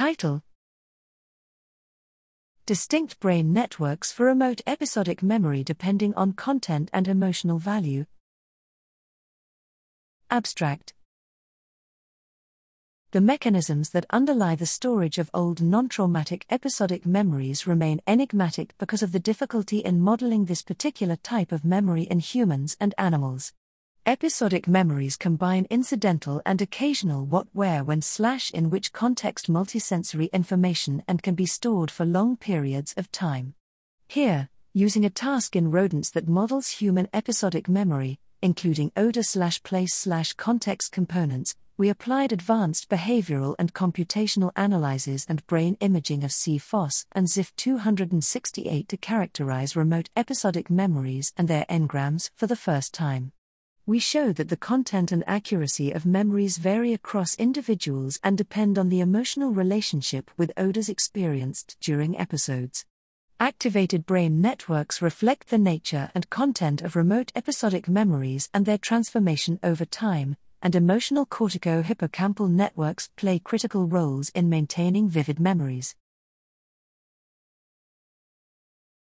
Title Distinct brain networks for remote episodic memory depending on content and emotional value. Abstract The mechanisms that underlie the storage of old non traumatic episodic memories remain enigmatic because of the difficulty in modeling this particular type of memory in humans and animals. Episodic memories combine incidental and occasional what, where, when, slash, in which context multisensory information and can be stored for long periods of time. Here, using a task in rodents that models human episodic memory, including odor slash place slash context components, we applied advanced behavioral and computational analyses and brain imaging of CFOS and ZIF268 to characterize remote episodic memories and their engrams for the first time we show that the content and accuracy of memories vary across individuals and depend on the emotional relationship with odors experienced during episodes. Activated brain networks reflect the nature and content of remote episodic memories and their transformation over time, and emotional cortico hippocampal networks play critical roles in maintaining vivid memories.